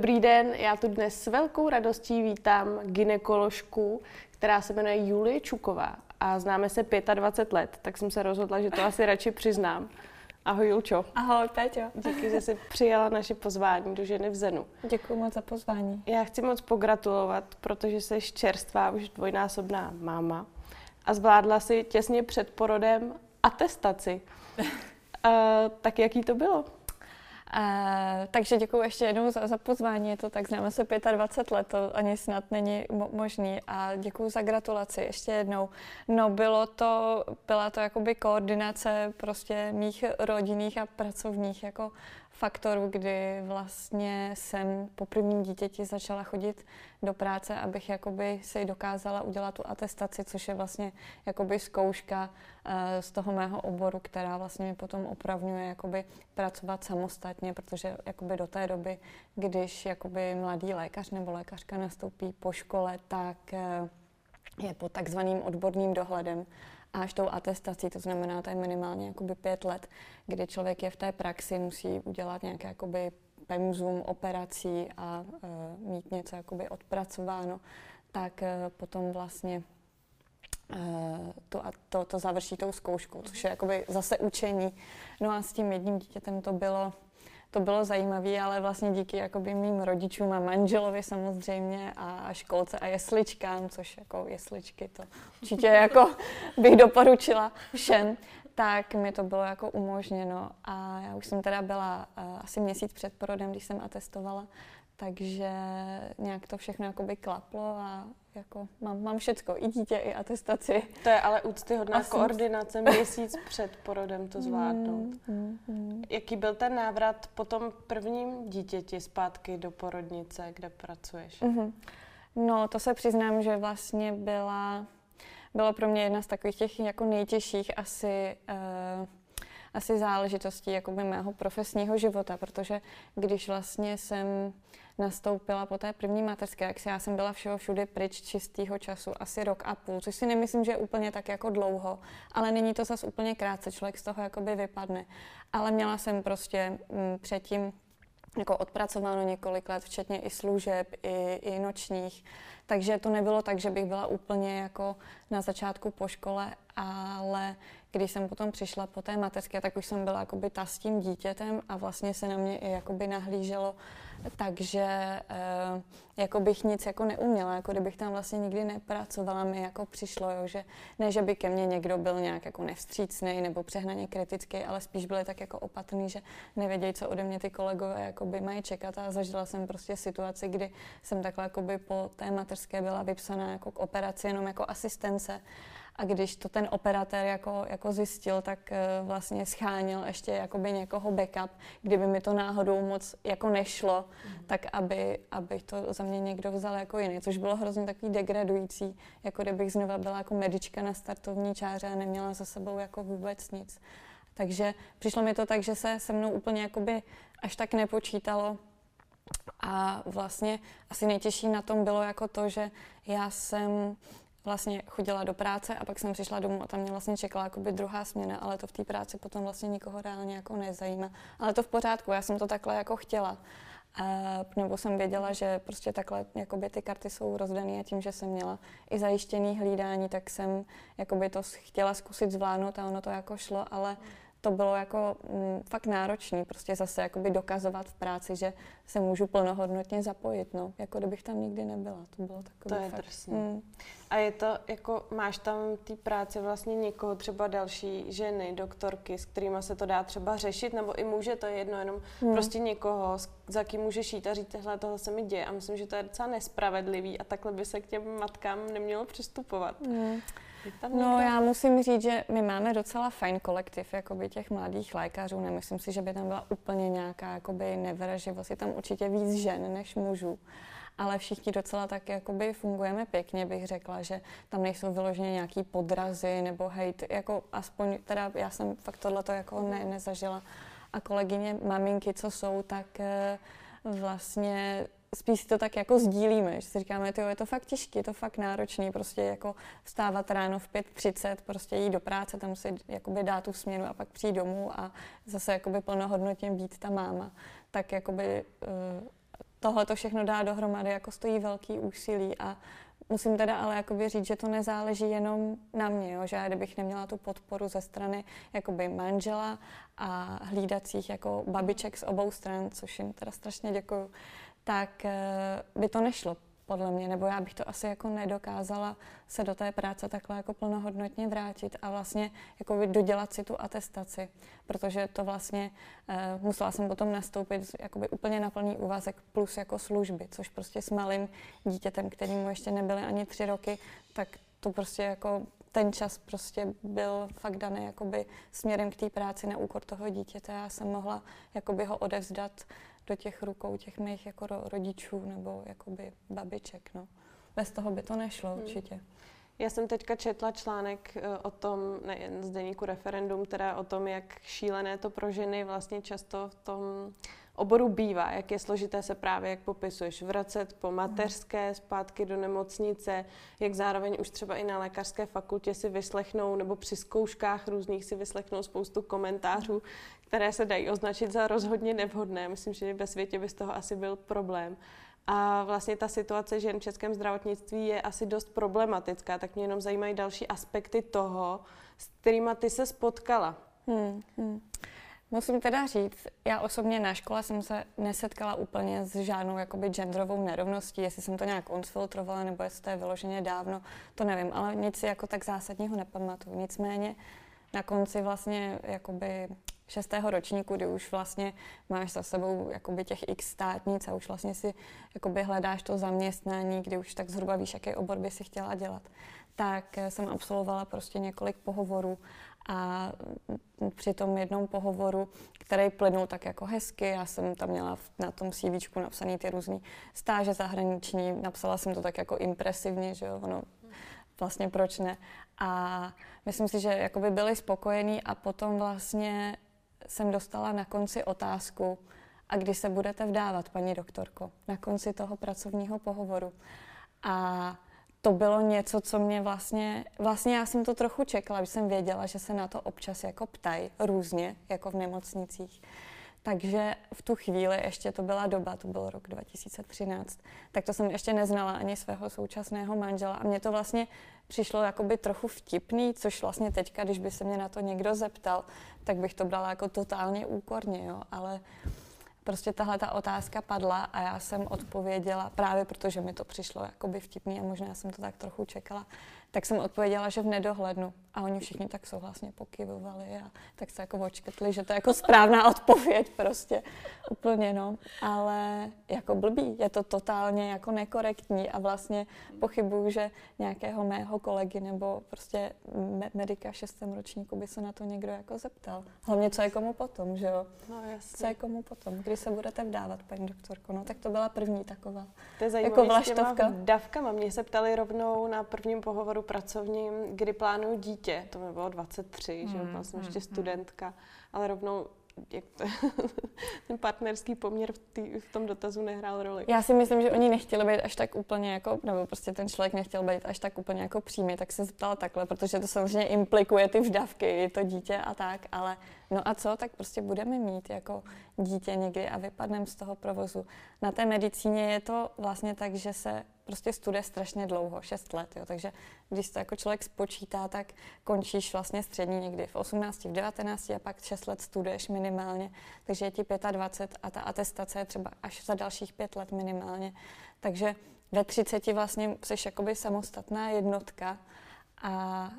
Dobrý den, já tu dnes s velkou radostí vítám ginekoložku, která se jmenuje Julie Čuková a známe se 25 let, tak jsem se rozhodla, že to asi radši přiznám. Ahoj Julčo. Ahoj Péťo. Díky, že jsi přijala naše pozvání do ženy v Zenu. Děkuji moc za pozvání. Já chci moc pogratulovat, protože jsi čerstvá, už dvojnásobná máma a zvládla si těsně před porodem atestaci. uh, tak jaký to bylo? Takže děkuji ještě jednou za, za pozvání, je to tak, známe se 25 let, to ani snad není mo- možný a děkuji za gratulaci ještě jednou. No bylo to, byla to jakoby koordinace prostě mých rodinných a pracovních jako faktorů, kdy vlastně jsem po prvním dítěti začala chodit do práce, abych jakoby si dokázala udělat tu atestaci, což je vlastně jakoby zkouška uh, z toho mého oboru, která vlastně mi potom opravňuje jakoby pracovat samostatně, protože jakoby do té doby, když jakoby mladý lékař nebo lékařka nastoupí po škole, tak uh, je pod takzvaným odborným dohledem až tou atestací, to znamená, to je minimálně jakoby pět let, kdy člověk je v té praxi, musí udělat nějaké jakoby pemzum operací a uh, mít něco jakoby odpracováno, tak uh, potom vlastně uh, to, a to, to završí tou zkouškou, což je jakoby zase učení. No a s tím jedním dítětem to bylo to bylo zajímavé, ale vlastně díky jakoby mým rodičům a manželovi samozřejmě a školce a jesličkám, což jako jesličky to určitě jako bych doporučila všem, tak mi to bylo jako umožněno. A já už jsem teda byla uh, asi měsíc před porodem, když jsem atestovala, takže nějak to všechno jakoby klaplo a jako mám, mám všecko, i dítě, i atestaci. To je ale úctyhodná Asi koordinace měsíc před porodem to zvládnout. Mm, mm, mm. Jaký byl ten návrat po tom prvním dítěti zpátky do porodnice, kde pracuješ? Mm-hmm. No, to se přiznám, že vlastně byla, byla pro mě jedna z takových těch jako nejtěžších asi uh, asi záležitostí jakoby mého profesního života, protože když vlastně jsem nastoupila po té první mateřské, jak já jsem byla všeho všude pryč čistého času, asi rok a půl, což si nemyslím, že je úplně tak jako dlouho, ale není to zase úplně krátce, člověk z toho jakoby vypadne. Ale měla jsem prostě m, mm, předtím jako odpracováno několik let, včetně i služeb, i, i nočních. Takže to nebylo tak, že bych byla úplně jako na začátku po škole, ale když jsem potom přišla po té mateřské, tak už jsem byla jakoby ta s tím dítětem a vlastně se na mě i jakoby nahlíželo takže uh, jako bych nic jako neuměla, jako kdybych tam vlastně nikdy nepracovala, mi jako přišlo, jo, že ne, že by ke mně někdo byl nějak jako nevstřícný nebo přehnaně kritický, ale spíš byli tak jako opatrný, že nevědějí, co ode mě ty kolegové jako by mají čekat. A zažila jsem prostě situaci, kdy jsem takhle jako by po té mateřské byla vypsaná jako k operaci jenom jako asistence a když to ten operatér jako, jako zjistil, tak uh, vlastně schánil ještě jakoby někoho backup, kdyby mi to náhodou moc jako nešlo, mm. tak aby, aby to za mě někdo vzal jako jiný, což bylo hrozně takový degradující, jako kdybych znova byla jako medička na startovní čáře a neměla za sebou jako vůbec nic. Takže přišlo mi to tak, že se se mnou úplně jakoby až tak nepočítalo, a vlastně asi nejtěžší na tom bylo jako to, že já jsem vlastně chodila do práce a pak jsem přišla domů a tam mě vlastně čekala jakoby druhá směna, ale to v té práci potom vlastně nikoho reálně jako nezajímá. Ale to v pořádku, já jsem to takhle jako chtěla. Uh, nebo jsem věděla, že prostě takhle jakoby ty karty jsou rozdané a tím, že jsem měla i zajištěný hlídání, tak jsem jakoby to chtěla zkusit zvládnout a ono to jako šlo, ale to bylo jako m, mm, fakt náročný, prostě zase jakoby dokazovat v práci, že se můžu plnohodnotně zapojit, no, jako kdybych tam nikdy nebyla, to bylo takové To je fakt, drsný. Mm. A je to, jako máš tam té práci vlastně někoho, třeba další ženy, doktorky, s kterými se to dá třeba řešit, nebo i může to jedno, jenom mm. prostě někoho, za kým můžeš jít a říct, tohle tohle se mi děje a myslím, že to je docela nespravedlivý a takhle by se k těm matkám nemělo přistupovat. Mm. No já musím říct, že my máme docela fajn kolektiv jakoby těch mladých lékařů. Nemyslím si, že by tam byla úplně nějaká jakoby nevraživost. Je tam určitě víc žen než mužů. Ale všichni docela tak jakoby fungujeme pěkně, bych řekla, že tam nejsou vyloženě nějaký podrazy nebo hejt, jako aspoň, teda já jsem fakt tohleto jako ne, nezažila. A kolegyně, maminky, co jsou, tak eh, vlastně spíš to tak jako sdílíme, že si říkáme, tyjo, je to fakt těžké, je to fakt náročný, prostě jako vstávat ráno v 5.30, prostě jít do práce, tam si jakoby dát tu směnu a pak přijít domů a zase jakoby plnohodnotně být ta máma. Tak jakoby uh, tohle to všechno dá dohromady, jako stojí velký úsilí a Musím teda ale jakoby říct, že to nezáleží jenom na mě, jo? že já kdybych neměla tu podporu ze strany jakoby manžela a hlídacích jako babiček z obou stran, což jim teda strašně děkuju, tak eh, by to nešlo podle mě, nebo já bych to asi jako nedokázala se do té práce takhle jako plnohodnotně vrátit a vlastně jako dodělat si tu atestaci, protože to vlastně uh, musela jsem potom nastoupit jakoby úplně na plný úvazek plus jako služby, což prostě s malým dítětem, kterýmu ještě nebyly ani tři roky, tak to prostě jako ten čas prostě byl fakt daný jakoby směrem k té práci na úkor toho dítěte. Já jsem mohla jakoby ho odevzdat do těch rukou těch mých jako rodičů nebo jakoby babiček, no. Bez toho by to nešlo hmm. určitě. Já jsem teďka četla článek eh, o tom, nejen z deníku referendum, teda o tom, jak šílené to pro ženy vlastně často v tom oboru bývá, jak je složité se právě, jak popisuješ, vracet po mateřské, zpátky do nemocnice, jak zároveň už třeba i na lékařské fakultě si vyslechnou, nebo při zkouškách různých si vyslechnou spoustu komentářů, které se dají označit za rozhodně nevhodné. Myslím, že ve světě by z toho asi byl problém. A vlastně ta situace žen v českém zdravotnictví je asi dost problematická, tak mě jenom zajímají další aspekty toho, s kterými ty se spotkala. Hmm, hmm. Musím teda říct, já osobně na škole jsem se nesetkala úplně s žádnou jakoby genderovou nerovností, jestli jsem to nějak odfiltrovala, nebo jestli to je vyloženě dávno, to nevím, ale nic jako tak zásadního nepamatuju. Nicméně na konci vlastně jakoby šestého ročníku, kdy už vlastně máš za sebou jakoby těch x státnic a už vlastně si jakoby hledáš to zaměstnání, kdy už tak zhruba víš, jaký obor by si chtěla dělat, tak jsem absolvovala prostě několik pohovorů a při tom jednom pohovoru, který plynul tak jako hezky, já jsem tam měla na tom CV napsaný ty různé stáže zahraniční, napsala jsem to tak jako impresivně, že jo, ono vlastně proč ne. A myslím si, že jakoby byli spokojení a potom vlastně jsem dostala na konci otázku, a kdy se budete vdávat, paní doktorko, na konci toho pracovního pohovoru. A to bylo něco, co mě vlastně, vlastně já jsem to trochu čekala, že jsem věděla, že se na to občas jako ptají různě, jako v nemocnicích. Takže v tu chvíli, ještě to byla doba, to byl rok 2013, tak to jsem ještě neznala ani svého současného manžela a mě to vlastně přišlo jakoby trochu vtipný, což vlastně teďka, když by se mě na to někdo zeptal, tak bych to brala jako totálně úkorně, jo, ale prostě tahle ta otázka padla a já jsem odpověděla, právě protože mi to přišlo jakoby vtipný a možná jsem to tak trochu čekala, tak jsem odpověděla, že v nedohlednu. A oni všichni tak souhlasně pokyvovali a tak se jako očkrtli, že to je jako správná odpověď prostě. Úplně no. Ale jako blbý, je to totálně jako nekorektní a vlastně pochybuju, že nějakého mého kolegy nebo prostě me- medika v šestém ročníku by se na to někdo jako zeptal. Hlavně co je komu potom, že jo? No jasně. Co je komu potom, kdy se budete vdávat, paní doktorko? No tak to byla první taková. To je zajímavé jako vlaštovka. Davkama. Mě se ptali rovnou na prvním pohovoru pracovním, kdy plánuju dítě. To mi bylo 23, hmm, že byla jsem hmm, ještě hmm. studentka, ale rovnou jak to, ten partnerský poměr v, tý, v tom dotazu nehrál roli. Já si myslím, že oni nechtěli být až tak úplně jako, nebo prostě ten člověk nechtěl být až tak úplně jako přímý, tak se zeptal takhle, protože to samozřejmě implikuje ty vždavky, to dítě a tak, ale no a co, tak prostě budeme mít jako dítě někdy a vypadneme z toho provozu. Na té medicíně je to vlastně tak, že se prostě studuje strašně dlouho, 6 let, jo. takže když to jako člověk spočítá, tak končíš vlastně střední někdy v 18, v 19 a pak 6 let studuješ minimálně, takže je ti 25 a ta atestace je třeba až za dalších 5 let minimálně. Takže ve 30 vlastně jsi jakoby samostatná jednotka a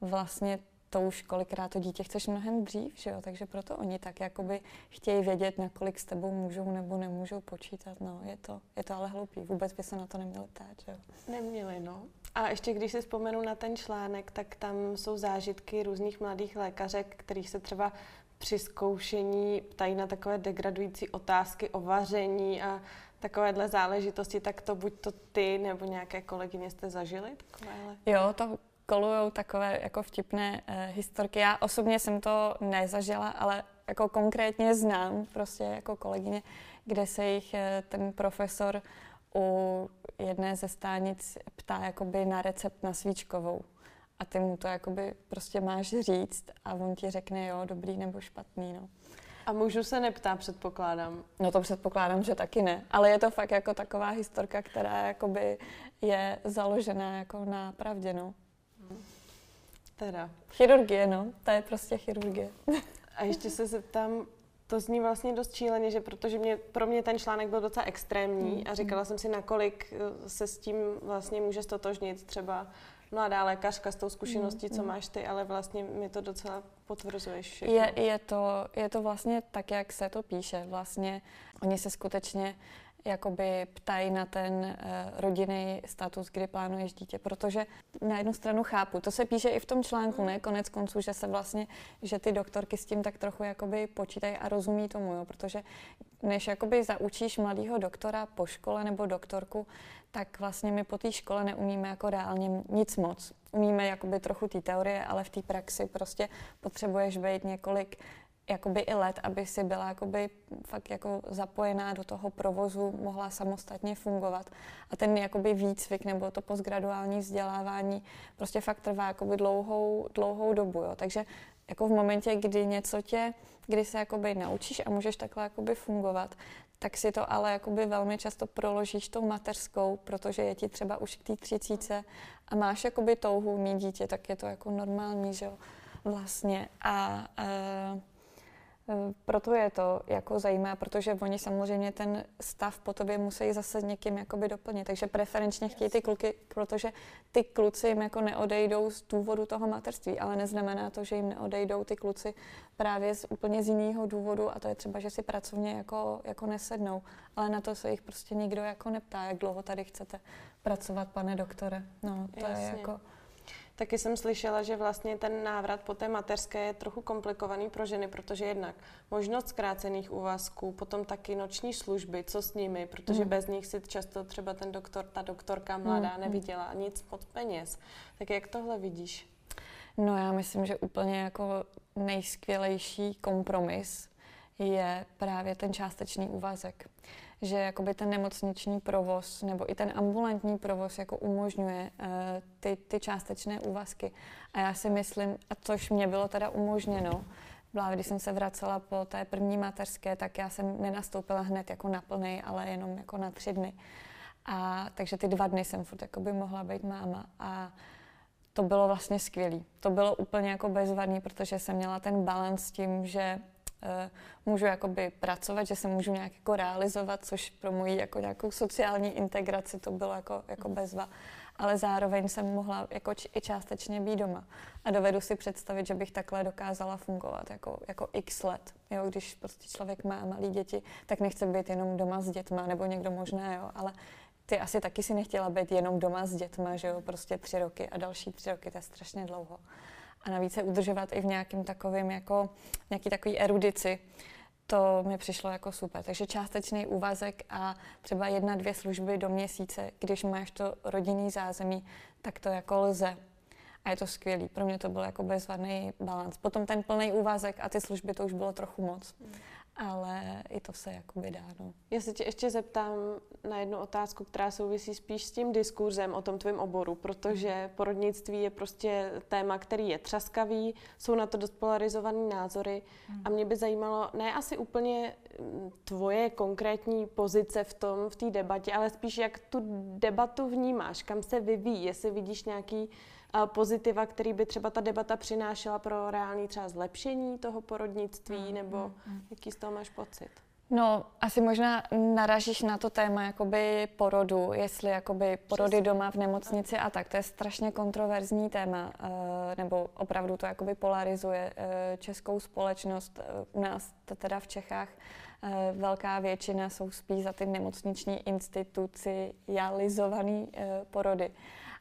uh, vlastně to už kolikrát to dítě chceš mnohem dřív, že jo? takže proto oni tak jakoby chtějí vědět, na kolik s tebou můžou nebo nemůžou počítat. No, je to, je to ale hloupý, vůbec by se na to neměli ptát, že jo? Neměli, no. A ještě když si vzpomenu na ten článek, tak tam jsou zážitky různých mladých lékařek, kterých se třeba při zkoušení ptají na takové degradující otázky o vaření a takovéhle záležitosti, tak to buď to ty nebo nějaké kolegyně jste zažili takovéhle? Jo, to kolují takové jako vtipné uh, historky. Já osobně jsem to nezažila, ale jako konkrétně znám prostě jako kolegyně, kde se jich uh, ten profesor u jedné ze stánic ptá jakoby na recept na svíčkovou. A ty mu to jakoby prostě máš říct a on ti řekne jo, dobrý nebo špatný, no. A můžu se neptá, předpokládám. No to předpokládám, že taky ne. Ale je to fakt jako taková historka, která jakoby je založená jako na pravdě, no. Teda. Chirurgie, no. To je prostě chirurgie. A ještě se zeptám, to zní vlastně dost číleně, že protože mě, pro mě ten článek byl docela extrémní a říkala jsem si, nakolik eh, se s tím vlastně může stotožnit třeba mladá lékařka s tou zkušeností, co máš ty, ale vlastně mi to docela potvrzuješ všechno. Je, je, to, je to vlastně tak, jak se to píše. Vlastně oni se skutečně jakoby ptají na ten uh, rodinný status, kdy plánuješ dítě, protože na jednu stranu chápu, to se píše i v tom článku, ne, konec konců, že se vlastně, že ty doktorky s tím tak trochu jakoby počítají a rozumí tomu, jo, protože než jakoby zaučíš mladého doktora po škole nebo doktorku, tak vlastně my po té škole neumíme jako reálně nic moc. Umíme jakoby trochu té teorie, ale v té praxi prostě potřebuješ být několik jakoby i let, aby si byla jakoby fakt jako zapojená do toho provozu, mohla samostatně fungovat. A ten jakoby výcvik nebo to postgraduální vzdělávání prostě fakt trvá jakoby dlouhou, dlouhou dobu. Jo. Takže jako v momentě, kdy něco tě, kdy se jakoby naučíš a můžeš takhle jakoby fungovat, tak si to ale jakoby velmi často proložíš tou mateřskou, protože je ti třeba už k té třicíce a máš jakoby touhu mít dítě, tak je to jako normální, že jo, vlastně. A, a Eh, proto je to jako zajímá, protože oni samozřejmě ten stav po tobě musí zase někým jakoby doplnit. Takže preferenčně chtějí ty kluky, protože ty kluci jim jako neodejdou z důvodu toho materství, ale neznamená to, že jim neodejdou ty kluci právě z úplně z jiného důvodu a to je třeba, že si pracovně jako, jako nesednou. Ale na to se jich prostě nikdo jako neptá, jak dlouho tady chcete pracovat, pane doktore. No, to Jasně. je jako... Taky jsem slyšela, že vlastně ten návrat po té mateřské je trochu komplikovaný pro ženy, protože jednak možnost zkrácených úvazků, potom taky noční služby, co s nimi, protože mm. bez nich si často třeba ten doktor, ta doktorka mladá mm. neviděla nic pod peněz. Tak jak tohle vidíš? No já myslím, že úplně jako nejskvělejší kompromis je právě ten částečný úvazek že jakoby ten nemocniční provoz nebo i ten ambulantní provoz jako umožňuje uh, ty, ty částečné úvazky. A já si myslím, a což mě bylo teda umožněno, Právě když jsem se vracela po té první mateřské, tak já jsem nenastoupila hned jako na plný, ale jenom jako na tři dny. A takže ty dva dny jsem furt jako by mohla být máma. A to bylo vlastně skvělé. To bylo úplně jako bezvadný, protože jsem měla ten balans s tím, že můžu jakoby pracovat, že se můžu nějak jako realizovat, což pro moji jako nějakou sociální integraci to bylo jako, jako bezva. Ale zároveň jsem mohla jako č- i částečně být doma. A dovedu si představit, že bych takhle dokázala fungovat jako, jako x let. Jo, když prostě člověk má malé děti, tak nechce být jenom doma s dětma, nebo někdo možná, jo, ale ty asi taky si nechtěla být jenom doma s dětma, že jo, prostě tři roky a další tři roky, to je strašně dlouho a navíc se udržovat i v nějakým takovým jako nějaký takový erudici, to mi přišlo jako super. Takže částečný úvazek a třeba jedna, dvě služby do měsíce, když máš to rodinný zázemí, tak to jako lze. A je to skvělý. Pro mě to byl jako bezvadný balans. Potom ten plný úvazek a ty služby, to už bylo trochu moc. Mm ale i to se jakoby dá. No. Já se tě ještě zeptám na jednu otázku, která souvisí spíš s tím diskurzem o tom tvém oboru, protože porodnictví je prostě téma, který je třaskavý, jsou na to dost polarizované názory a mě by zajímalo, ne asi úplně mm, tvoje konkrétní pozice v tom, v té debatě, ale spíš jak tu debatu vnímáš, kam se vyvíjí, jestli vidíš nějaký pozitiva, který by třeba ta debata přinášela pro reálný třeba zlepšení toho porodnictví, mm, nebo mm, mm. jaký z toho máš pocit? No, asi možná naražíš na to téma jakoby porodu, jestli jakoby porody doma v nemocnici a tak. To je strašně kontroverzní téma, eh, nebo opravdu to jakoby polarizuje eh, českou společnost. Eh, u nás, teda v Čechách, velká většina jsou spíš za ty nemocniční institucializované porody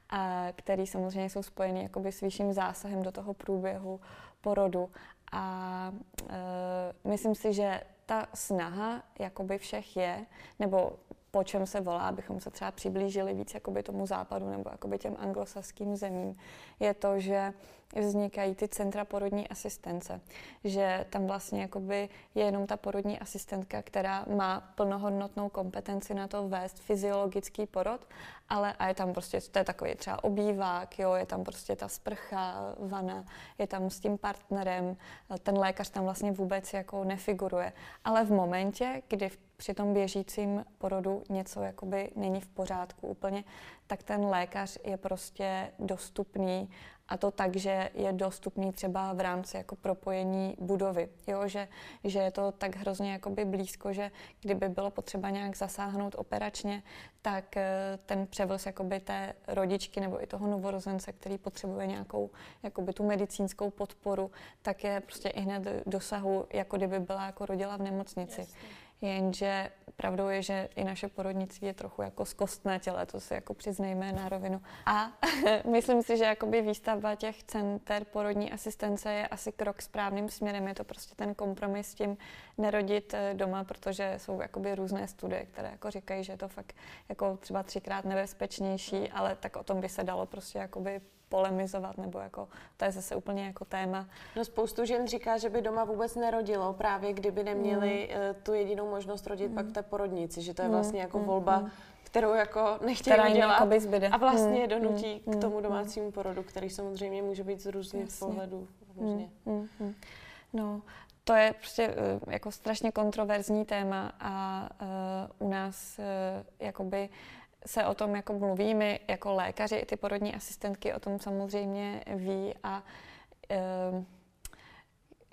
a který samozřejmě jsou spojeny jakoby s vyšším zásahem do toho průběhu porodu. A e, myslím si, že ta snaha jakoby všech je, nebo po čem se volá, abychom se třeba přiblížili víc jakoby tomu západu nebo jakoby těm anglosaským zemím, je to, že vznikají ty centra porodní asistence. Že tam vlastně jakoby je jenom ta porodní asistentka, která má plnohodnotnou kompetenci na to vést fyziologický porod, ale a je tam prostě, to je takový třeba obývák, jo, je tam prostě ta sprcha, vana, je tam s tím partnerem, ten lékař tam vlastně vůbec jako nefiguruje. Ale v momentě, kdy při tom běžícím porodu něco jakoby není v pořádku úplně, tak ten lékař je prostě dostupný a to tak, že je dostupný třeba v rámci jako propojení budovy. Jo, že, že je to tak hrozně jakoby blízko, že kdyby bylo potřeba nějak zasáhnout operačně, tak eh, ten převoz jakoby té rodičky nebo i toho novorozence, který potřebuje nějakou jakoby tu medicínskou podporu, tak je prostě i hned dosahu, jako kdyby byla jako rodila v nemocnici. Jasně. Jenže pravdou je, že i naše porodnictví je trochu jako zkostné těle, to si jako přiznejme na rovinu. A myslím si, že jakoby výstavba těch center porodní asistence je asi krok správným směrem. Je to prostě ten kompromis s tím nerodit eh, doma, protože jsou jakoby různé studie, které jako říkají, že je to fakt jako třeba třikrát nebezpečnější, ale tak o tom by se dalo prostě jakoby polemizovat, nebo jako, to je zase úplně jako téma. No spoustu žen říká, že by doma vůbec nerodilo, právě kdyby neměli mm. tu jedinou možnost rodit mm. pak v té porodnici, že to je mm. vlastně jako mm. volba, mm. kterou jako nechtějí Která dělat a vlastně mm. donutí mm. k tomu domácímu porodu, který samozřejmě může být z různých Jasně. pohledů. Mm. Mm. No, to je prostě uh, jako strašně kontroverzní téma a uh, u nás uh, jakoby se o tom jako mluví, my jako lékaři i ty porodní asistentky o tom samozřejmě ví a uh,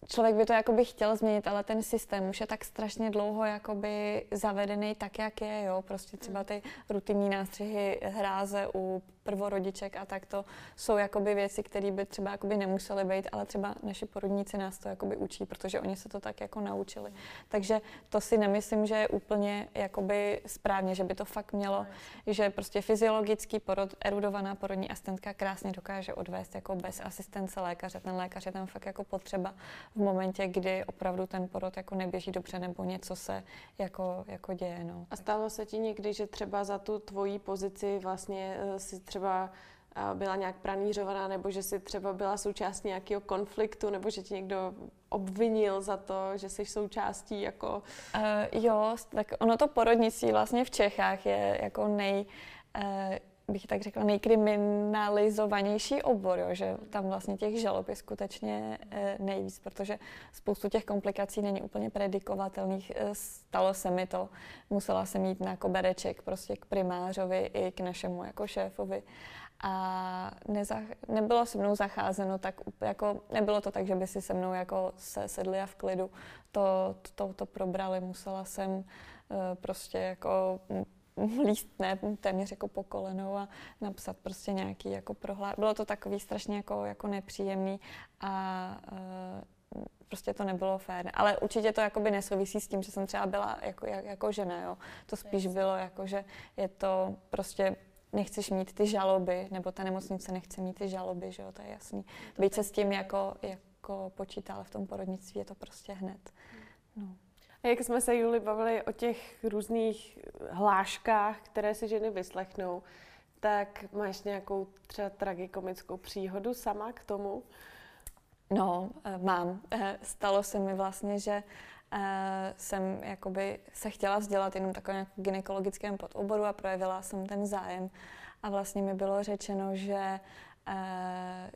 člověk by to jakoby chtěl změnit, ale ten systém už je tak strašně dlouho jakoby zavedený tak, jak je, jo, prostě třeba ty rutinní nástřihy hráze u prvorodiček a tak to jsou jakoby věci, které by třeba jakoby nemusely být, ale třeba naši porodníci nás to jakoby učí, protože oni se to tak jako naučili. Takže to si nemyslím, že je úplně jakoby správně, že by to fakt mělo, že prostě fyziologický porod, erudovaná porodní asistentka krásně dokáže odvést jako bez asistence lékaře. Ten lékař je tam fakt jako potřeba v momentě, kdy opravdu ten porod jako neběží dobře nebo něco se jako, jako děje. No. A stalo se ti někdy, že třeba za tu tvoji pozici vlastně eh, si třeba eh, byla nějak pranířovaná, nebo že si třeba byla součástí nějakého konfliktu, nebo že ti někdo obvinil za to, že jsi součástí jako... Uh, jo, tak ono to porodnictví vlastně v Čechách je jako nej... Uh, bych tak řekla, nejkriminalizovanější obor, jo, že tam vlastně těch žalob je skutečně e, nejvíc, protože spoustu těch komplikací není úplně predikovatelných. E, stalo se mi to, musela jsem jít na kobereček prostě k primářovi i k našemu jako šéfovi. A nezach, nebylo se mnou zacházeno tak jako, nebylo to tak, že by si se mnou jako se sedli a v klidu. To, to, to probrali, musela jsem uh, prostě jako líst ne, téměř jako po kolenou a napsat prostě nějaký jako prohlá. Bylo to takový strašně jako, jako nepříjemný a uh, prostě to nebylo fér. Ale určitě to jakoby nesouvisí s tím, že jsem třeba byla jako, jak, jako žena, jo. To spíš bylo jako, že je to prostě nechceš mít ty žaloby, nebo ta nemocnice nechce mít ty žaloby, že jo, to je jasný. Být se s tím jako, jako počítá, ale v tom porodnictví je to prostě hned. No. Jak jsme se, Juli, bavili o těch různých hláškách, které si ženy vyslechnou, tak máš nějakou třeba tragikomickou příhodu sama k tomu? No, eh, mám. Eh, stalo se mi vlastně, že eh, jsem jakoby se chtěla vzdělat jenom takovém gynekologickém podoboru a projevila jsem ten zájem. A vlastně mi bylo řečeno, že,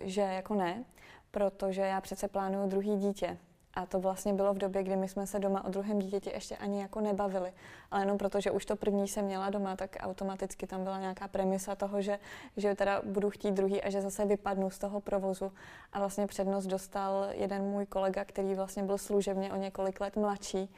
že jako ne, protože já přece plánuju druhý dítě. A to vlastně bylo v době, kdy my jsme se doma o druhém dítěti ještě ani jako nebavili. Ale jenom proto, že už to první jsem měla doma, tak automaticky tam byla nějaká premisa toho, že, že teda budu chtít druhý a že zase vypadnu z toho provozu. A vlastně přednost dostal jeden můj kolega, který vlastně byl služebně o několik let mladší.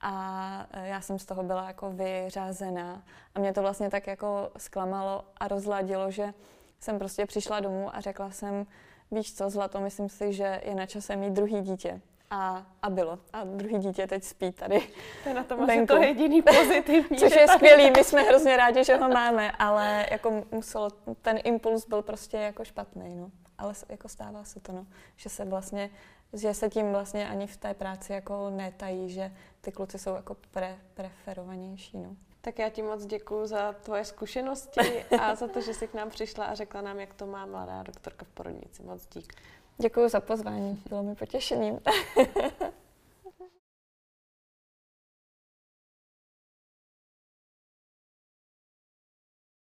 A e, já jsem z toho byla jako vyřazená. A mě to vlastně tak jako zklamalo a rozladilo, že jsem prostě přišla domů a řekla jsem, víš co, Zlato, myslím si, že je na čase mít druhý dítě. A, a bylo. A druhý dítě teď spí tady. To je na tom venku. asi to jediný pozitivní. Což je skvělý, my jsme hrozně rádi, že ho máme, ale jako muselo, ten impuls byl prostě jako špatný, no. Ale jako stává se to, no. Že se vlastně že se tím vlastně ani v té práci jako netají, že ty kluci jsou jako pre, preferovanější. No. Tak já ti moc děkuji za tvoje zkušenosti a za to, že jsi k nám přišla a řekla nám, jak to má mladá doktorka v porodnici. Moc dík. Děkuji za pozvání, bylo mi potěšením.